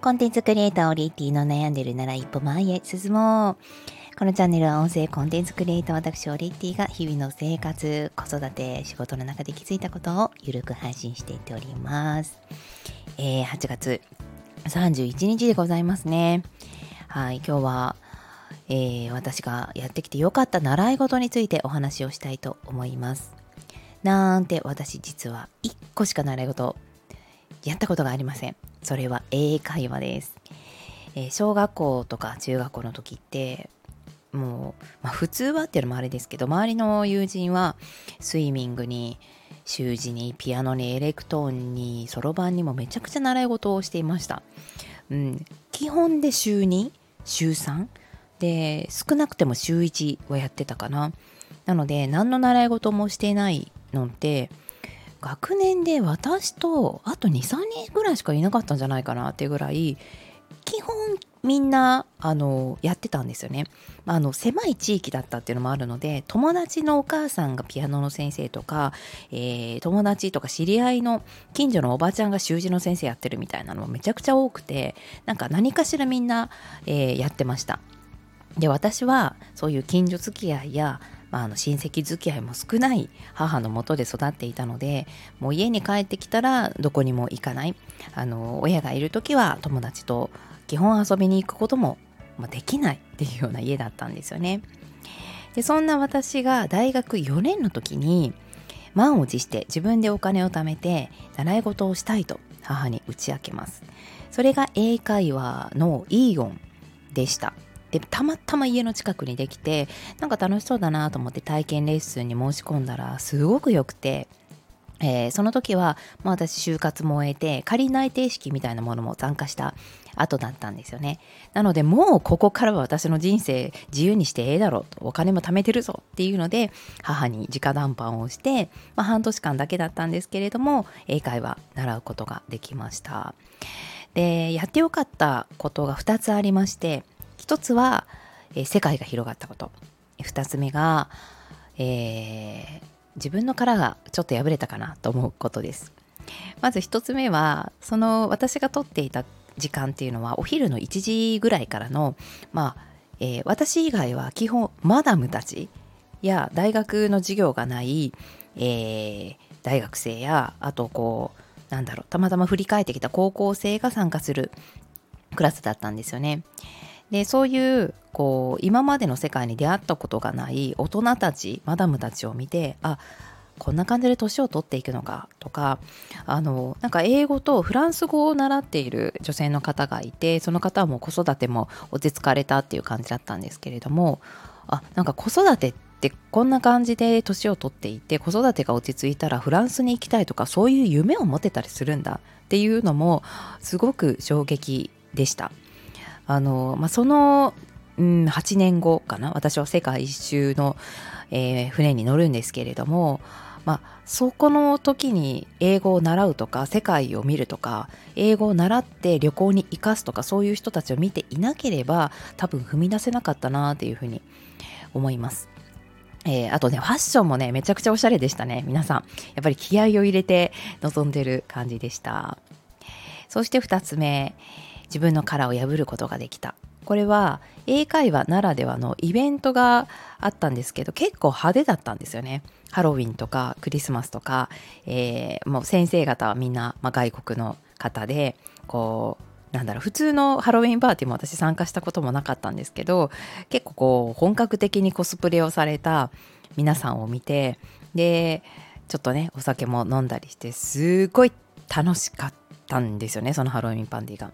コンテンツクリエイターオリティの悩んでるなら一歩前へ進もう。このチャンネルは音声コンテンツクリエイター私オリティが日々の生活、子育て、仕事の中で気づいたことをゆるく配信していっております。えー、8月31日でございますね。はい、今日は、えー、私がやってきてよかった習い事についてお話をしたいと思います。なんて私実は1個しか習い事やったことがありません。それは英会話です。えー、小学校とか中学校の時ってもう、まあ、普通はっていうのもあれですけど周りの友人はスイミングに習字にピアノにエレクトーンにそろばんにもめちゃくちゃ習い事をしていました。うん、基本で週2週3で少なくても週1はやってたかな。なので何の習い事もしてないのって学年で私とあと23人ぐらいしかいなかったんじゃないかなっていうぐらい基本みんなあのやってたんですよね。あの狭い地域だったっていうのもあるので友達のお母さんがピアノの先生とか、えー、友達とか知り合いの近所のおばちゃんが習字の先生やってるみたいなのもめちゃくちゃ多くてなんか何かしらみんな、えー、やってました。で私はそういう近所付き合いやまあ、あの親戚付き合いも少ない母のもとで育っていたのでもう家に帰ってきたらどこにも行かないあの親がいる時は友達と基本遊びに行くことも、できないっていうような家だったんですよね。でそんな私が大学4年の時に満を持して自分でお金を貯めて習い事をしたいと母に打ち明けます。それが英会話のイーオンでした。でたまたま家の近くにできてなんか楽しそうだなと思って体験レッスンに申し込んだらすごく良くてえー、その時は、まあ、私就活も終えて仮内定式みたいなものも参加した後だったんですよね。なのでもうここからは私の人生自由にしてええだろうとお金も貯めてるぞっていうので母に直談判をして、まあ、半年間だけだったんですけれども英会話習うことができました。でやってよかったことが2つありまして1つは、えー、世界が広がったこと2つ目が、えー自分の殻がちょっと破れたかなと思うことですまず1つ目はその私が取っていた時間っていうのはお昼の1時ぐらいからのまあ、えー、私以外は基本マダムたちや大学の授業がない、えー、大学生やあとこうなんだろうたまたま振り返ってきた高校生が参加するクラスだったんですよね。でそういうこう今までの世界に出会ったことがない大人たちマダムたちを見てあこんな感じで年を取っていくのかとかあのなんか英語とフランス語を習っている女性の方がいてその方はもう子育ても落ち着かれたっていう感じだったんですけれどもあなんか子育てってこんな感じで年を取っていて子育てが落ち着いたらフランスに行きたいとかそういう夢を持てたりするんだっていうのもすごく衝撃でした。あの、まあ、その、うん、8年後かな私は世界一周の、えー、船に乗るんですけれども、まあ、そこの時に英語を習うとか世界を見るとか英語を習って旅行に生かすとかそういう人たちを見ていなければ多分踏み出せなかったなっていうふうに思います。えー、あとね、ファッションもね、めちゃくちゃおしゃれでしたね。皆さん。やっぱり気合を入れて臨んでる感じでした。そして2つ目、自分の殻を破ることができた。これは英会話ならではのイベントがあったんですけど結構派手だったんですよね。ハロウィンとかクリスマスとか、えー、もう先生方はみんな、まあ、外国の方でこうなんだろう普通のハロウィンパーティーも私参加したこともなかったんですけど結構こう本格的にコスプレをされた皆さんを見てでちょっとねお酒も飲んだりしてすごい楽しかった。たんですよねそのハロウィンパーティーが。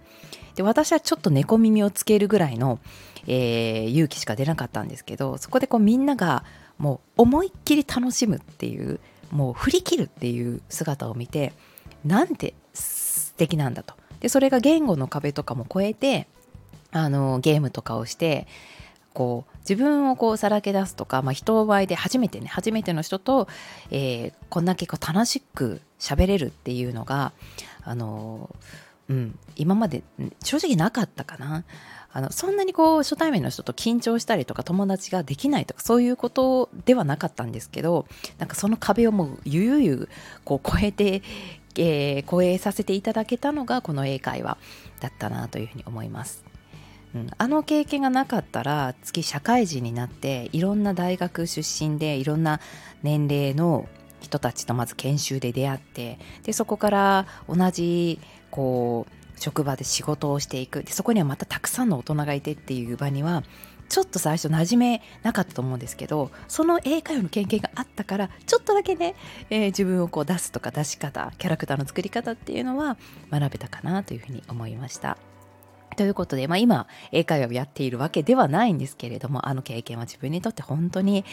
で私はちょっと猫耳をつけるぐらいの、えー、勇気しか出なかったんですけどそこでこうみんながもう思いっきり楽しむっていうもう振り切るっていう姿を見てなんて素敵なんだとでそれが言語の壁とかも超えてあのゲームとかをしてこう自分をこうさらけ出すとか、まあ、人前で初めてね初めての人と、えー、こんだけこう楽しく喋れるっていうのがあのうん、今まで正直なかったかなあのそんなにこう初対面の人と緊張したりとか友達ができないとかそういうことではなかったんですけどなんかその壁をもうゆゆゆこう超えてえー、講演させていただけたのがこの英会話だったなというふうに思います。うん、あの経験がなかったら次社会人になっていろんな大学出身でいろんな年齢の人たちとまず研修で出会ってでそこから同じこう職場で仕事をしていくでそこにはまたたくさんの大人がいてっていう場にはちょっと最初馴染めなかったと思うんですけどその英会話の経験があったからちょっとだけね、えー、自分をこう出すとか出し方キャラクターの作り方っていうのは学べたかなというふうに思いました。ということで、まあ、今英会話をやっているわけではないんですけれどもあの経験は自分にとって本当に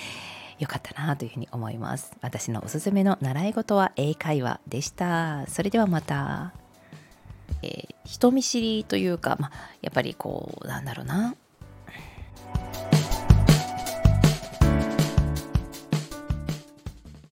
良かったなというふうに思います。私のおすすめの習い事は英会話でした。それではまた、えー、人見知りというか、まあ、やっぱりこうなんだろうな。